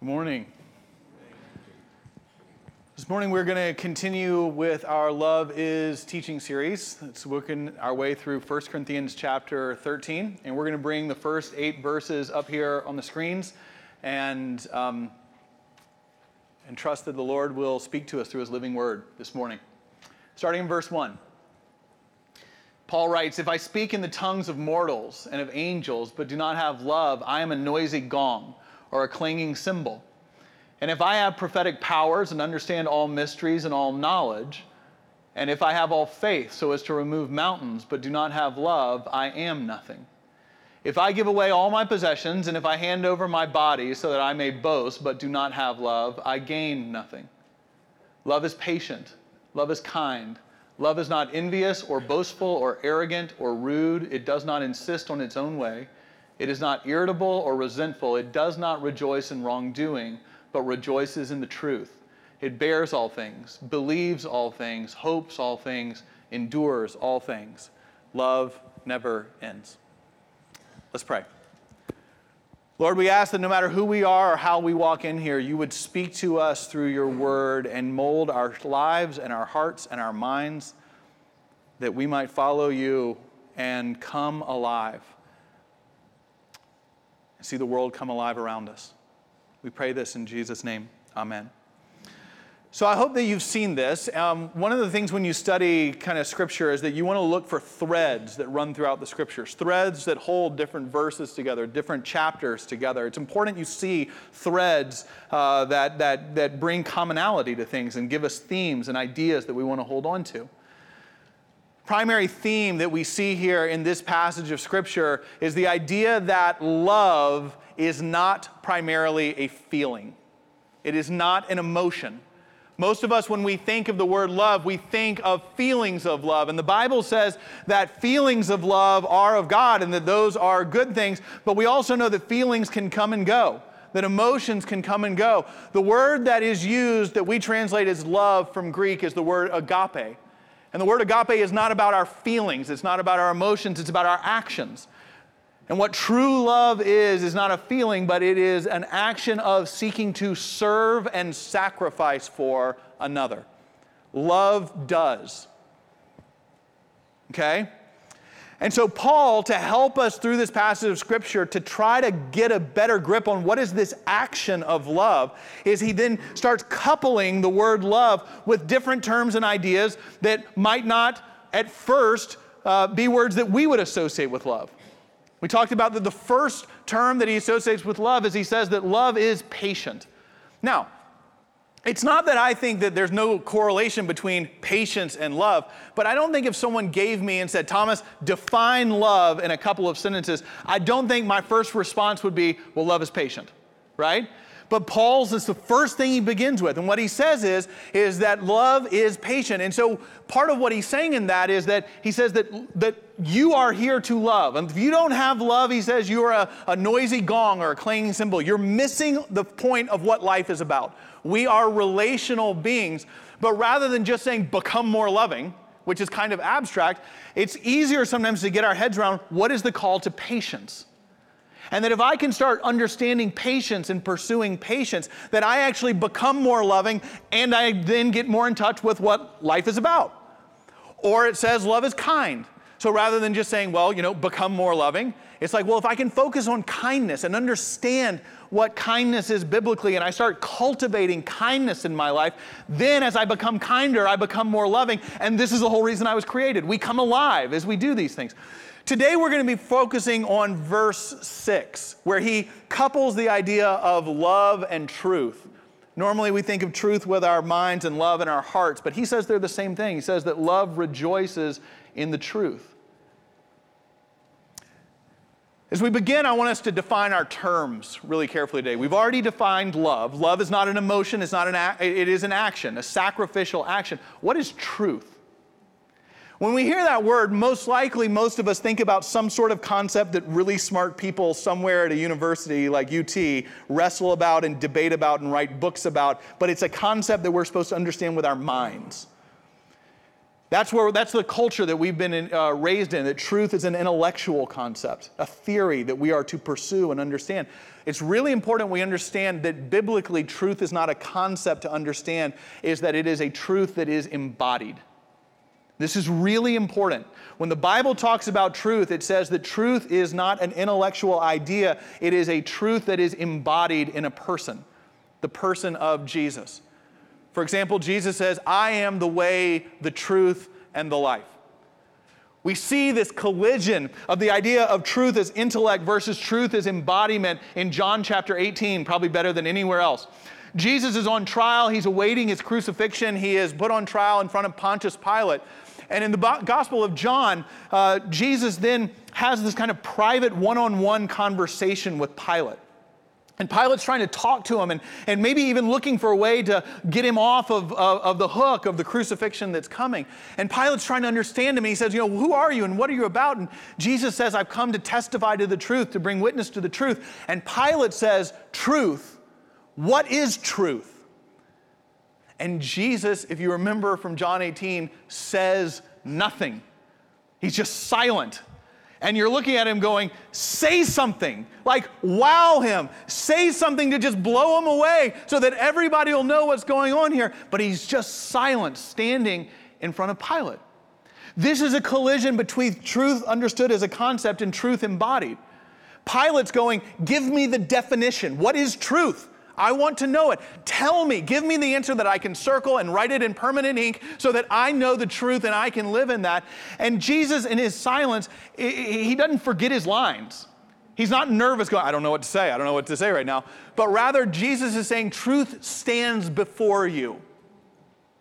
Good morning. This morning we're going to continue with our Love is Teaching series. It's working our way through 1 Corinthians chapter 13, and we're going to bring the first eight verses up here on the screens and, um, and trust that the Lord will speak to us through his living word this morning. Starting in verse 1. Paul writes, If I speak in the tongues of mortals and of angels, but do not have love, I am a noisy gong or a clanging cymbal. And if I have prophetic powers and understand all mysteries and all knowledge, and if I have all faith so as to remove mountains, but do not have love, I am nothing. If I give away all my possessions, and if I hand over my body so that I may boast, but do not have love, I gain nothing. Love is patient, love is kind. Love is not envious or boastful or arrogant or rude. It does not insist on its own way. It is not irritable or resentful. It does not rejoice in wrongdoing, but rejoices in the truth. It bears all things, believes all things, hopes all things, endures all things. Love never ends. Let's pray. Lord, we ask that no matter who we are or how we walk in here, you would speak to us through your word and mold our lives and our hearts and our minds that we might follow you and come alive and see the world come alive around us. We pray this in Jesus' name. Amen. So I hope that you've seen this. Um, one of the things when you study kind of scripture is that you want to look for threads that run throughout the scriptures, threads that hold different verses together, different chapters together. It's important you see threads uh, that, that, that bring commonality to things and give us themes and ideas that we want to hold on to primary theme that we see here in this passage of Scripture is the idea that love is not primarily a feeling, it is not an emotion. Most of us, when we think of the word love, we think of feelings of love. And the Bible says that feelings of love are of God and that those are good things, but we also know that feelings can come and go that emotions can come and go. The word that is used that we translate as love from Greek is the word agape. And the word agape is not about our feelings, it's not about our emotions, it's about our actions. And what true love is, is not a feeling, but it is an action of seeking to serve and sacrifice for another. Love does. Okay? And so, Paul, to help us through this passage of Scripture to try to get a better grip on what is this action of love, is he then starts coupling the word love with different terms and ideas that might not at first uh, be words that we would associate with love. We talked about that the first term that he associates with love is he says that love is patient. Now, it's not that I think that there's no correlation between patience and love, but I don't think if someone gave me and said, Thomas, define love in a couple of sentences, I don't think my first response would be, well, love is patient, right? But Paul's is the first thing he begins with. And what he says is, is that love is patient. And so part of what he's saying in that is that he says that, that you are here to love. And if you don't have love, he says you are a, a noisy gong or a clanging cymbal. You're missing the point of what life is about. We are relational beings. But rather than just saying become more loving, which is kind of abstract, it's easier sometimes to get our heads around what is the call to patience. And that if I can start understanding patience and pursuing patience, that I actually become more loving and I then get more in touch with what life is about. Or it says love is kind. So rather than just saying, well, you know, become more loving, it's like, well, if I can focus on kindness and understand what kindness is biblically and I start cultivating kindness in my life, then as I become kinder, I become more loving. And this is the whole reason I was created. We come alive as we do these things. Today we're going to be focusing on verse 6, where he couples the idea of love and truth. Normally we think of truth with our minds and love in our hearts, but he says they're the same thing. He says that love rejoices in the truth. As we begin, I want us to define our terms really carefully today. We've already defined love. Love is not an emotion, it's not an a- it is an action, a sacrificial action. What is truth? When we hear that word, most likely most of us think about some sort of concept that really smart people somewhere at a university like UT wrestle about and debate about and write books about, but it's a concept that we're supposed to understand with our minds. That's, where, that's the culture that we've been in, uh, raised in, that truth is an intellectual concept, a theory that we are to pursue and understand. It's really important we understand that biblically, truth is not a concept to understand, is that it is a truth that is embodied. This is really important. When the Bible talks about truth, it says that truth is not an intellectual idea, it is a truth that is embodied in a person, the person of Jesus. For example, Jesus says, I am the way, the truth, and the life. We see this collision of the idea of truth as intellect versus truth as embodiment in John chapter 18, probably better than anywhere else. Jesus is on trial. He's awaiting his crucifixion. He is put on trial in front of Pontius Pilate. And in the Gospel of John, uh, Jesus then has this kind of private one on one conversation with Pilate. And Pilate's trying to talk to him and, and maybe even looking for a way to get him off of, of, of, the hook of the crucifixion that's coming. And Pilate's trying to understand him. And he says, You know, who are you and what are you about? And Jesus says, I've come to testify to the truth, to bring witness to the truth. And Pilate says, Truth. What is truth? And Jesus, if you remember from John 18, says nothing. He's just silent and you're looking at him going, say something, like wow him, say something to just blow him away so that everybody will know what's going on here. But he's just silent, standing in front of Pilate. This is a collision between truth understood as a concept and truth embodied. Pilate's going, give me the definition. What is truth? I want to know it. Tell me, give me the answer that I can circle and write it in permanent ink so that I know the truth and I can live in that. And Jesus, in his silence, he doesn't forget his lines. He's not nervous going, I don't know what to say. I don't know what to say right now. But rather, Jesus is saying, truth stands before you.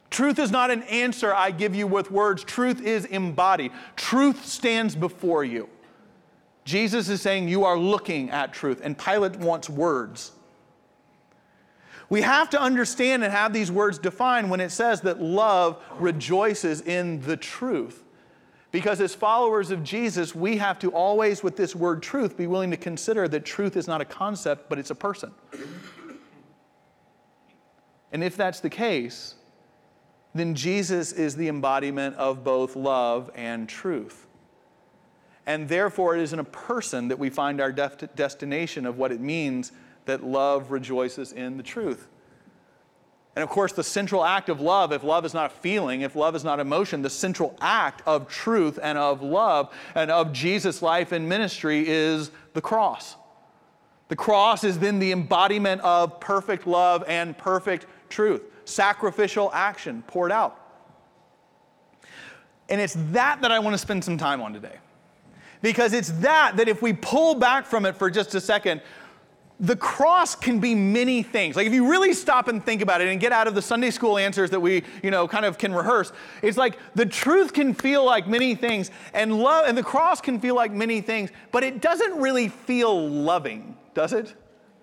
Truth is not an answer I give you with words, truth is embodied. Truth stands before you. Jesus is saying, You are looking at truth, and Pilate wants words. We have to understand and have these words defined when it says that love rejoices in the truth. Because as followers of Jesus, we have to always, with this word truth, be willing to consider that truth is not a concept, but it's a person. And if that's the case, then Jesus is the embodiment of both love and truth. And therefore, it is in a person that we find our def- destination of what it means that love rejoices in the truth. And of course, the central act of love, if love is not feeling, if love is not emotion, the central act of truth and of love and of Jesus' life and ministry is the cross. The cross is then the embodiment of perfect love and perfect truth, sacrificial action poured out. And it's that that I want to spend some time on today. Because it's that that if we pull back from it for just a second, the cross can be many things. Like if you really stop and think about it and get out of the Sunday school answers that we, you know, kind of can rehearse, it's like the truth can feel like many things and love and the cross can feel like many things, but it doesn't really feel loving, does it?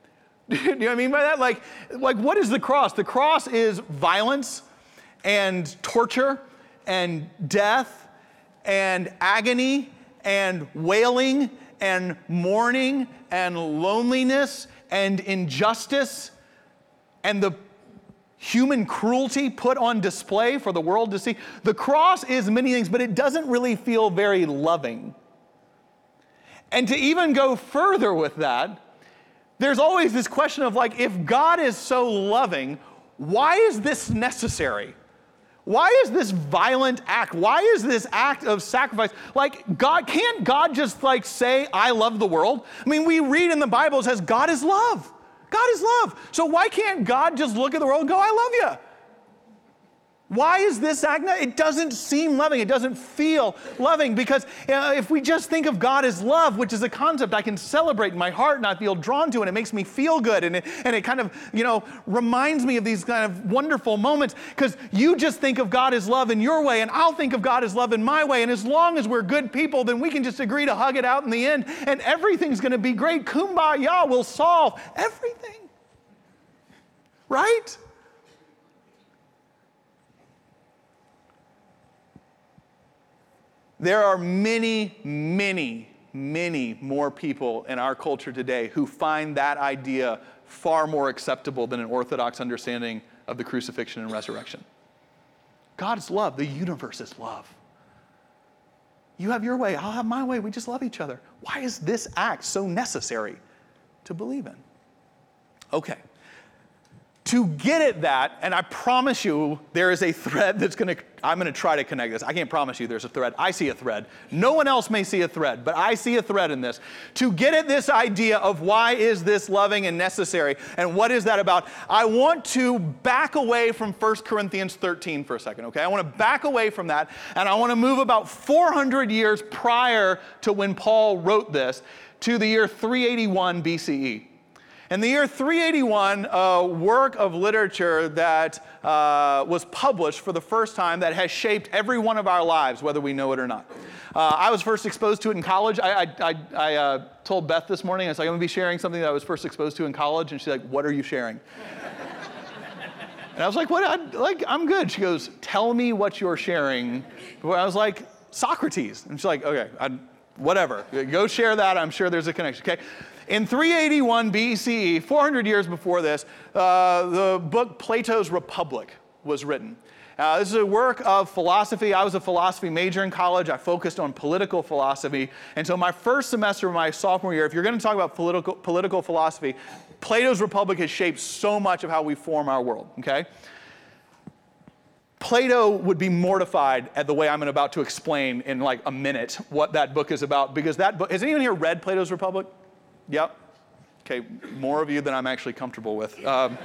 Do you know what I mean by that? Like, like what is the cross? The cross is violence and torture and death and agony and wailing and mourning and loneliness and injustice and the human cruelty put on display for the world to see. The cross is many things, but it doesn't really feel very loving. And to even go further with that, there's always this question of like, if God is so loving, why is this necessary? Why is this violent act? Why is this act of sacrifice? Like, God, can't God just like say, I love the world? I mean, we read in the Bible, it says, God is love. God is love. So why can't God just look at the world and go, I love you? Why is this act? It doesn't seem loving. It doesn't feel loving because uh, if we just think of God as love, which is a concept I can celebrate in my heart and I feel drawn to, and it makes me feel good, and it, and it kind of, you know, reminds me of these kind of wonderful moments because you just think of God as love in your way, and I'll think of God as love in my way. And as long as we're good people, then we can just agree to hug it out in the end, and everything's going to be great. Kumbaya will solve everything. Right? There are many, many, many more people in our culture today who find that idea far more acceptable than an orthodox understanding of the crucifixion and resurrection. God's love, the universe is love. You have your way, I'll have my way. We just love each other. Why is this act so necessary to believe in? Okay. To get at that, and I promise you there is a thread that's gonna, I'm gonna try to connect this. I can't promise you there's a thread. I see a thread. No one else may see a thread, but I see a thread in this. To get at this idea of why is this loving and necessary, and what is that about, I want to back away from 1 Corinthians 13 for a second, okay? I wanna back away from that, and I wanna move about 400 years prior to when Paul wrote this to the year 381 BCE. In the year 381, a work of literature that uh, was published for the first time that has shaped every one of our lives, whether we know it or not. Uh, I was first exposed to it in college. I, I, I, uh, told Beth this morning, I was like, I'm going to be sharing something that I was first exposed to in college. And she's like, What are you sharing? and I was like, What? I, like, I'm good. She goes, Tell me what you're sharing. I was like, Socrates. And she's like, Okay, whatever. Go share that. I'm sure there's a connection. Okay. In 381 BCE, 400 years before this, uh, the book Plato's Republic was written. Uh, this is a work of philosophy. I was a philosophy major in college. I focused on political philosophy. And so, my first semester of my sophomore year, if you're going to talk about political, political philosophy, Plato's Republic has shaped so much of how we form our world, okay? Plato would be mortified at the way I'm about to explain in like a minute what that book is about because that book, has anyone here read Plato's Republic? Yep. Okay, more of you than I'm actually comfortable with. Um,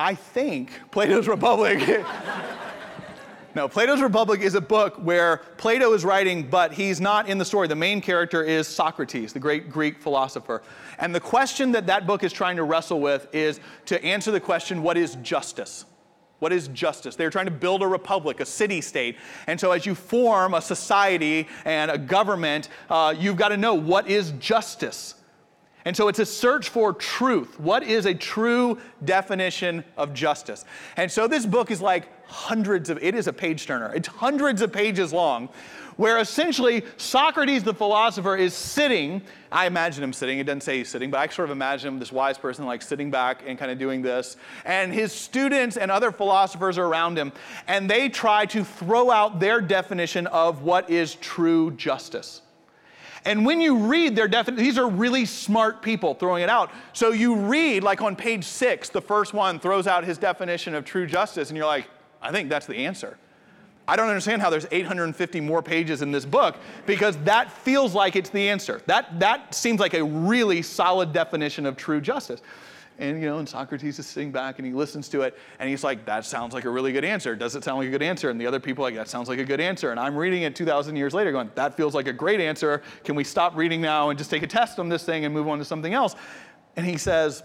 I think Plato's Republic. no, Plato's Republic is a book where Plato is writing, but he's not in the story. The main character is Socrates, the great Greek philosopher. And the question that that book is trying to wrestle with is to answer the question what is justice? What is justice? They're trying to build a republic, a city state. And so, as you form a society and a government, uh, you've got to know what is justice. And so, it's a search for truth. What is a true definition of justice? And so, this book is like hundreds of, it is a page turner. It's hundreds of pages long where essentially Socrates, the philosopher, is sitting. I imagine him sitting. It doesn't say he's sitting, but I sort of imagine him, this wise person, like sitting back and kind of doing this. And his students and other philosophers are around him, and they try to throw out their definition of what is true justice. And when you read their definition, these are really smart people throwing it out. So you read, like on page six, the first one throws out his definition of true justice, and you're like, I think that's the answer. I don't understand how there's 850 more pages in this book because that feels like it's the answer. That, that seems like a really solid definition of true justice. And you know, and Socrates is sitting back and he listens to it and he's like, that sounds like a really good answer. Does it sound like a good answer? And the other people like, that sounds like a good answer. And I'm reading it 2,000 years later going, that feels like a great answer. Can we stop reading now and just take a test on this thing and move on to something else? And he says,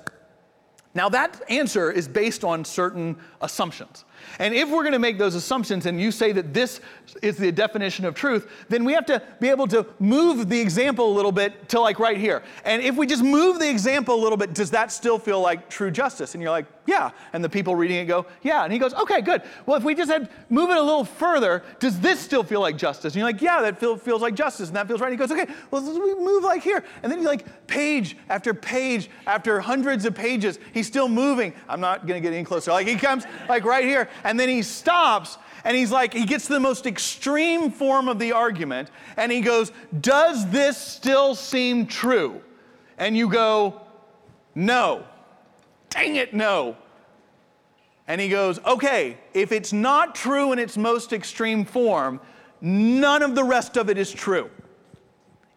now that answer is based on certain assumptions. And if we're going to make those assumptions and you say that this is the definition of truth, then we have to be able to move the example a little bit to like right here. And if we just move the example a little bit, does that still feel like true justice? And you're like, yeah. And the people reading it go, yeah. And he goes, okay, good. Well, if we just had move it a little further, does this still feel like justice? And you're like, yeah, that feel, feels like justice. And that feels right. And he goes, okay, well, we move like here. And then you like page after page after hundreds of pages, he's still moving. I'm not going to get any closer. Like he comes like right here and then he stops and he's like, he gets to the most extreme form of the argument and he goes, Does this still seem true? And you go, No. Dang it, no. And he goes, Okay, if it's not true in its most extreme form, none of the rest of it is true.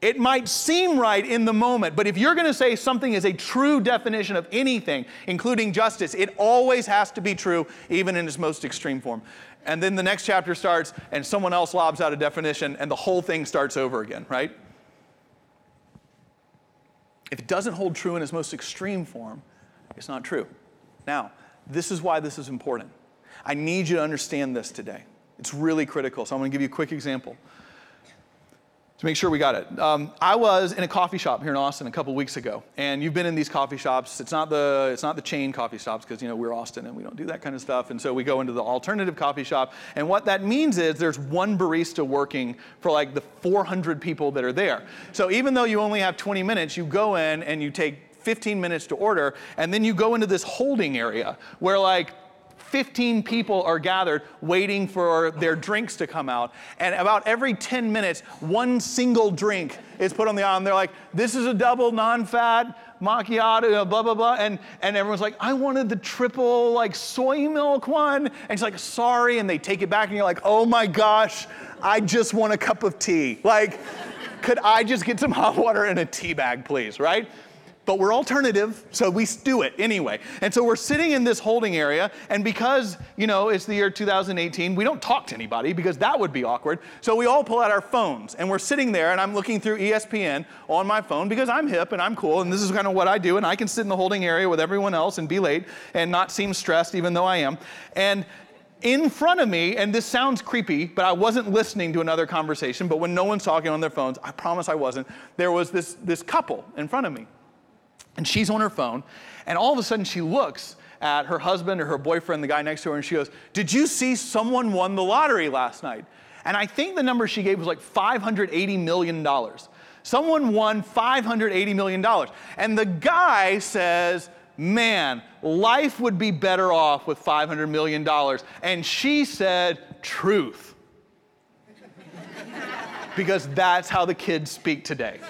It might seem right in the moment, but if you're going to say something is a true definition of anything, including justice, it always has to be true, even in its most extreme form. And then the next chapter starts, and someone else lobs out a definition, and the whole thing starts over again, right? If it doesn't hold true in its most extreme form, it's not true. Now, this is why this is important. I need you to understand this today. It's really critical. So I'm going to give you a quick example to make sure we got it. Um, I was in a coffee shop here in Austin a couple weeks ago, and you've been in these coffee shops. It's not the it's not the chain coffee shops because you know we're Austin and we don't do that kind of stuff. And so we go into the alternative coffee shop, and what that means is there's one barista working for like the 400 people that are there. So even though you only have 20 minutes, you go in and you take 15 minutes to order. And then you go into this holding area where, like, 15 people are gathered waiting for their drinks to come out. And about every 10 minutes, one single drink is put on the aisle. And they're like, this is a double non fat macchiato, blah, blah, blah. And, and everyone's like, I wanted the triple, like, soy milk one. And it's like, sorry. And they take it back, and you're like, oh my gosh, I just want a cup of tea. Like, could I just get some hot water in a tea bag, please, right? But we're alternative, so we do it anyway. And so we're sitting in this holding area, and because, you know, it's the year 2018, we don't talk to anybody because that would be awkward. So we all pull out our phones, and we're sitting there, and I'm looking through ESPN on my phone because I'm hip and I'm cool, and this is kind of what I do, and I can sit in the holding area with everyone else and be late and not seem stressed, even though I am. And in front of me, and this sounds creepy, but I wasn't listening to another conversation, but when no one's talking on their phones, I promise I wasn't, there was this, this couple in front of me. And she's on her phone, and all of a sudden she looks at her husband or her boyfriend, the guy next to her, and she goes, Did you see someone won the lottery last night? And I think the number she gave was like $580 million. Someone won $580 million. And the guy says, Man, life would be better off with $500 million. And she said, Truth. because that's how the kids speak today.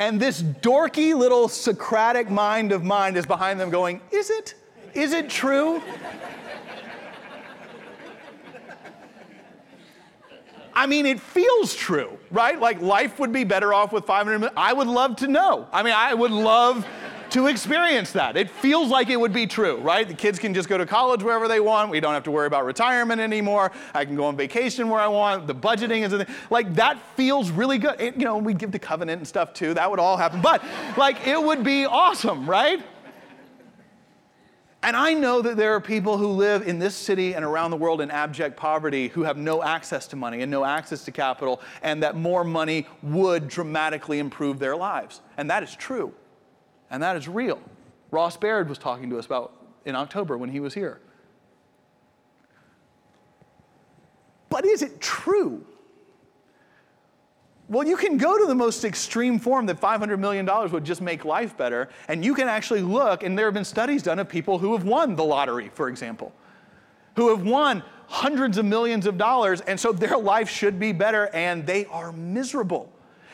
And this dorky little Socratic mind of mine is behind them going, Is it? Is it true? I mean, it feels true, right? Like life would be better off with 500 million. I would love to know. I mean, I would love to experience that. It feels like it would be true, right? The kids can just go to college wherever they want. We don't have to worry about retirement anymore. I can go on vacation where I want. The budgeting is like that feels really good. It, you know, we give the covenant and stuff too. That would all happen. But like it would be awesome, right? And I know that there are people who live in this city and around the world in abject poverty who have no access to money and no access to capital, and that more money would dramatically improve their lives. And that is true. And that is real. Ross Baird was talking to us about in October when he was here. But is it true? Well, you can go to the most extreme form that $500 million would just make life better, and you can actually look, and there have been studies done of people who have won the lottery, for example, who have won hundreds of millions of dollars, and so their life should be better, and they are miserable.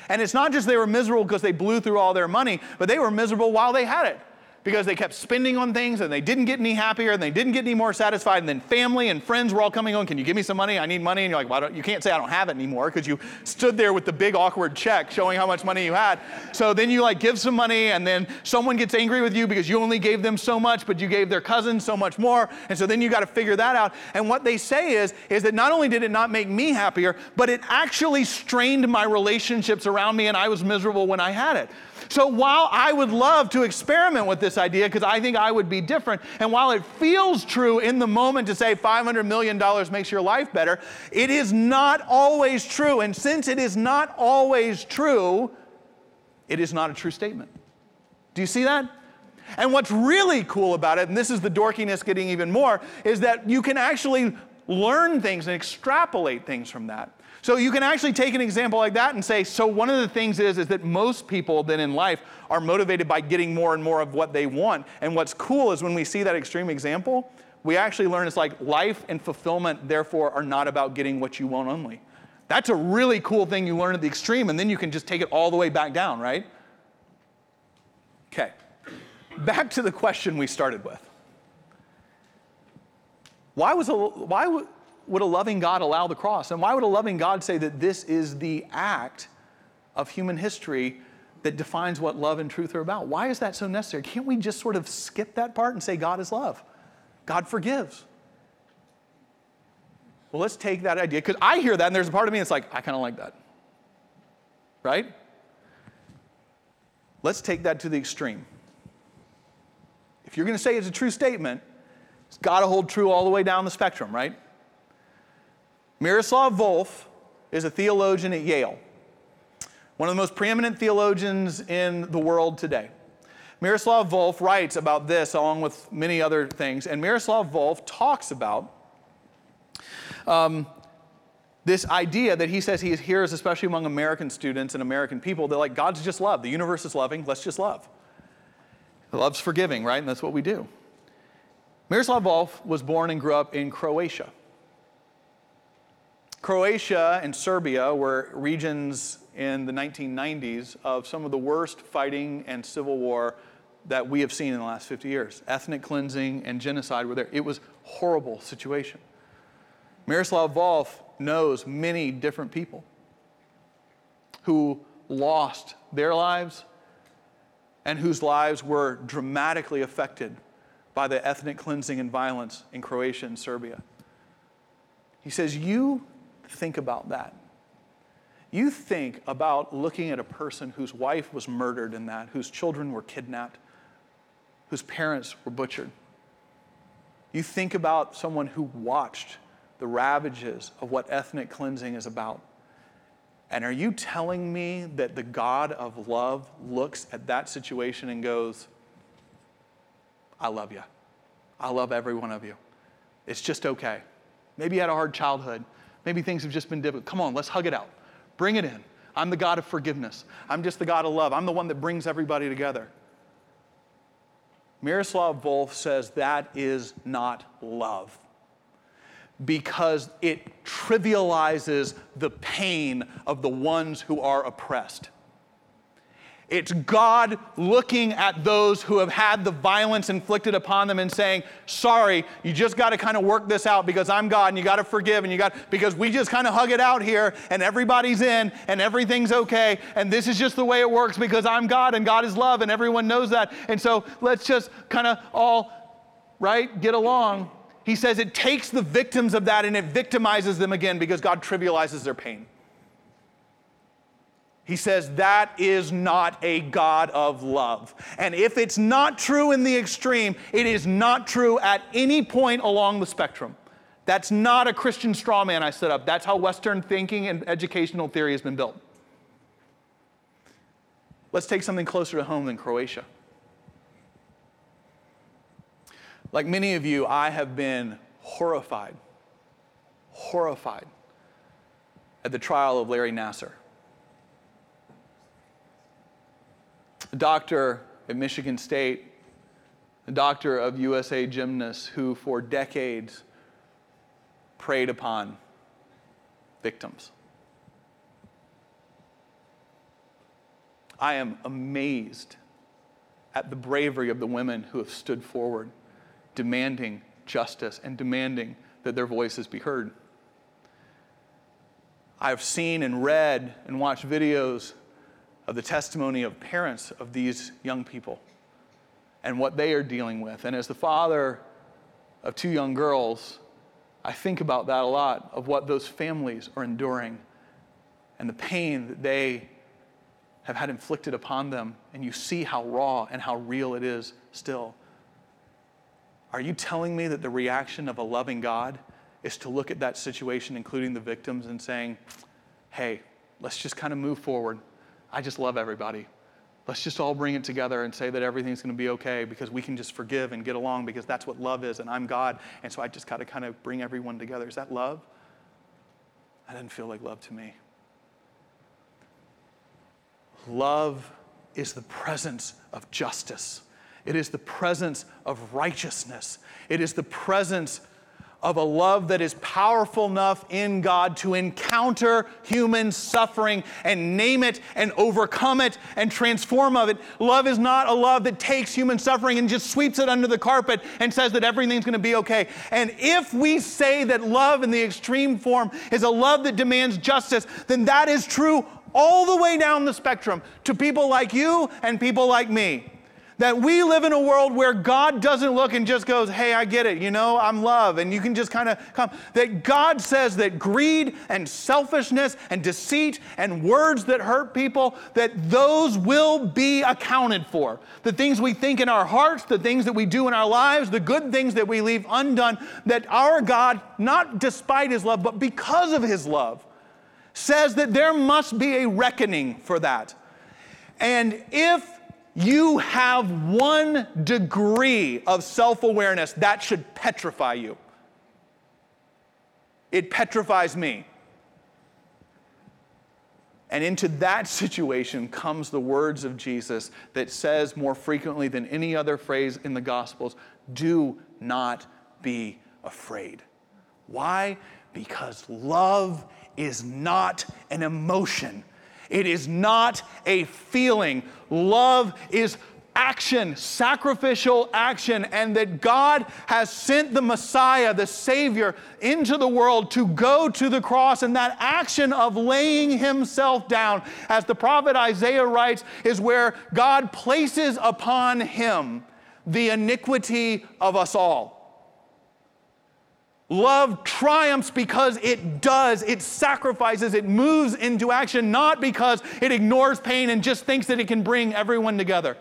And it's not just they were miserable because they blew through all their money, but they were miserable while they had it because they kept spending on things and they didn't get any happier and they didn't get any more satisfied. And then family and friends were all coming on, can you give me some money? I need money. And you're like, well, you can't say I don't have it anymore because you stood there with the big awkward check showing how much money you had. So then you like give some money and then someone gets angry with you because you only gave them so much, but you gave their cousin so much more. And so then you got to figure that out. And what they say is, is that not only did it not make me happier, but it actually strained my relationships around me and I was miserable when I had it. So while I would love to experiment with this idea because I think I would be different, and while it feels true in the moment to say $500 million makes your life better, it is not always true. And since it is not always true, it is not a true statement. Do you see that? And what's really cool about it, and this is the dorkiness getting even more, is that you can actually learn things and extrapolate things from that. So you can actually take an example like that and say, so one of the things is, is that most people then in life are motivated by getting more and more of what they want. And what's cool is when we see that extreme example, we actually learn it's like life and fulfillment, therefore, are not about getting what you want only. That's a really cool thing you learn at the extreme, and then you can just take it all the way back down, right? Okay. Back to the question we started with. Why was a, why would a loving God allow the cross? And why would a loving God say that this is the act of human history that defines what love and truth are about? Why is that so necessary? Can't we just sort of skip that part and say God is love? God forgives. Well, let's take that idea, because I hear that, and there's a part of me that's like, I kind of like that. Right? Let's take that to the extreme. If you're going to say it's a true statement, it's got to hold true all the way down the spectrum, right? Miroslav Volf is a theologian at Yale, one of the most preeminent theologians in the world today. Miroslav Volf writes about this along with many other things, and Miroslav Volf talks about um, this idea that he says he hears, especially among American students and American people, that like God's just love. The universe is loving. Let's just love. Love's forgiving, right? And that's what we do. Miroslav Volf was born and grew up in Croatia. Croatia and Serbia were regions in the 1990s of some of the worst fighting and civil war that we have seen in the last 50 years. Ethnic cleansing and genocide were there. It was horrible situation. Miroslav Volf knows many different people who lost their lives and whose lives were dramatically affected by the ethnic cleansing and violence in Croatia and Serbia. He says, You think about that. You think about looking at a person whose wife was murdered in that, whose children were kidnapped, whose parents were butchered. You think about someone who watched the ravages of what ethnic cleansing is about. And are you telling me that the God of love looks at that situation and goes, I love you. I love every one of you. It's just okay. Maybe you had a hard childhood. Maybe things have just been difficult. Come on, let's hug it out. Bring it in. I'm the God of forgiveness. I'm just the God of love. I'm the one that brings everybody together. Miroslav Volf says that is not love because it trivializes the pain of the ones who are oppressed. It's God looking at those who have had the violence inflicted upon them and saying, Sorry, you just got to kind of work this out because I'm God and you got to forgive and you got, because we just kind of hug it out here and everybody's in and everything's okay and this is just the way it works because I'm God and God is love and everyone knows that. And so let's just kind of all, right, get along. He says it takes the victims of that and it victimizes them again because God trivializes their pain. He says that is not a God of love. And if it's not true in the extreme, it is not true at any point along the spectrum. That's not a Christian straw man I set up. That's how Western thinking and educational theory has been built. Let's take something closer to home than Croatia. Like many of you, I have been horrified, horrified at the trial of Larry Nassar. A doctor at Michigan State, a doctor of USA Gymnasts who for decades preyed upon victims. I am amazed at the bravery of the women who have stood forward demanding justice and demanding that their voices be heard. I've seen and read and watched videos of the testimony of parents of these young people and what they are dealing with. And as the father of two young girls, I think about that a lot of what those families are enduring and the pain that they have had inflicted upon them. And you see how raw and how real it is still. Are you telling me that the reaction of a loving God is to look at that situation, including the victims, and saying, hey, let's just kind of move forward? I just love everybody. Let's just all bring it together and say that everything's going to be okay because we can just forgive and get along because that's what love is, and I'm God. And so I just got to kind of bring everyone together. Is that love? That doesn't feel like love to me. Love is the presence of justice, it is the presence of righteousness, it is the presence of a love that is powerful enough in God to encounter human suffering and name it and overcome it and transform of it. Love is not a love that takes human suffering and just sweeps it under the carpet and says that everything's going to be okay. And if we say that love in the extreme form is a love that demands justice, then that is true all the way down the spectrum to people like you and people like me. That we live in a world where God doesn't look and just goes, hey, I get it, you know, I'm love, and you can just kind of come. That God says that greed and selfishness and deceit and words that hurt people, that those will be accounted for. The things we think in our hearts, the things that we do in our lives, the good things that we leave undone, that our God, not despite his love, but because of his love, says that there must be a reckoning for that. And if you have one degree of self awareness, that should petrify you. It petrifies me. And into that situation comes the words of Jesus that says more frequently than any other phrase in the Gospels do not be afraid. Why? Because love is not an emotion, it is not a feeling. Love is action, sacrificial action, and that God has sent the Messiah, the Savior, into the world to go to the cross. And that action of laying himself down, as the prophet Isaiah writes, is where God places upon him the iniquity of us all. Love triumphs because it does, it sacrifices, it moves into action, not because it ignores pain and just thinks that it can bring everyone together.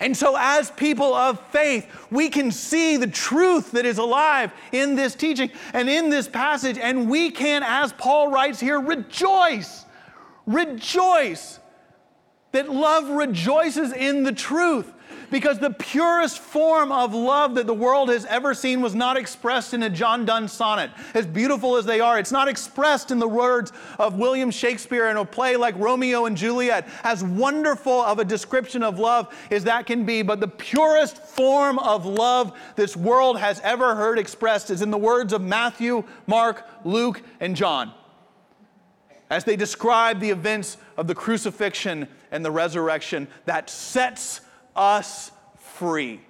And so, as people of faith, we can see the truth that is alive in this teaching and in this passage, and we can, as Paul writes here, rejoice. Rejoice that love rejoices in the truth because the purest form of love that the world has ever seen was not expressed in a John Donne sonnet. As beautiful as they are, it's not expressed in the words of William Shakespeare in a play like Romeo and Juliet. As wonderful of a description of love as that can be, but the purest form of love this world has ever heard expressed is in the words of Matthew, Mark, Luke, and John as they describe the events of the crucifixion and the resurrection that sets us free.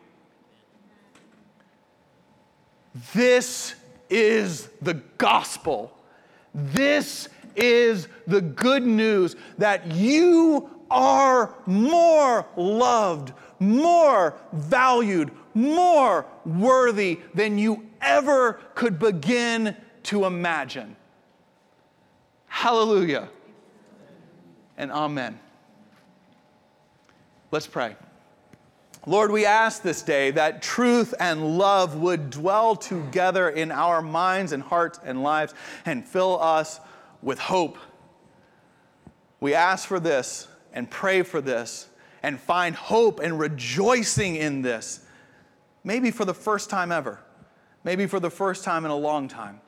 This is the gospel. This is the good news that you are more loved, more valued, more worthy than you ever could begin to imagine. Hallelujah and amen. Let's pray. Lord, we ask this day that truth and love would dwell together in our minds and hearts and lives and fill us with hope. We ask for this and pray for this and find hope and rejoicing in this, maybe for the first time ever, maybe for the first time in a long time,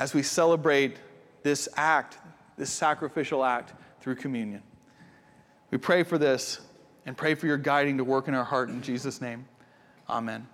as we celebrate this act, this sacrificial act through communion. We pray for this and pray for your guiding to work in our heart in Jesus' name. Amen.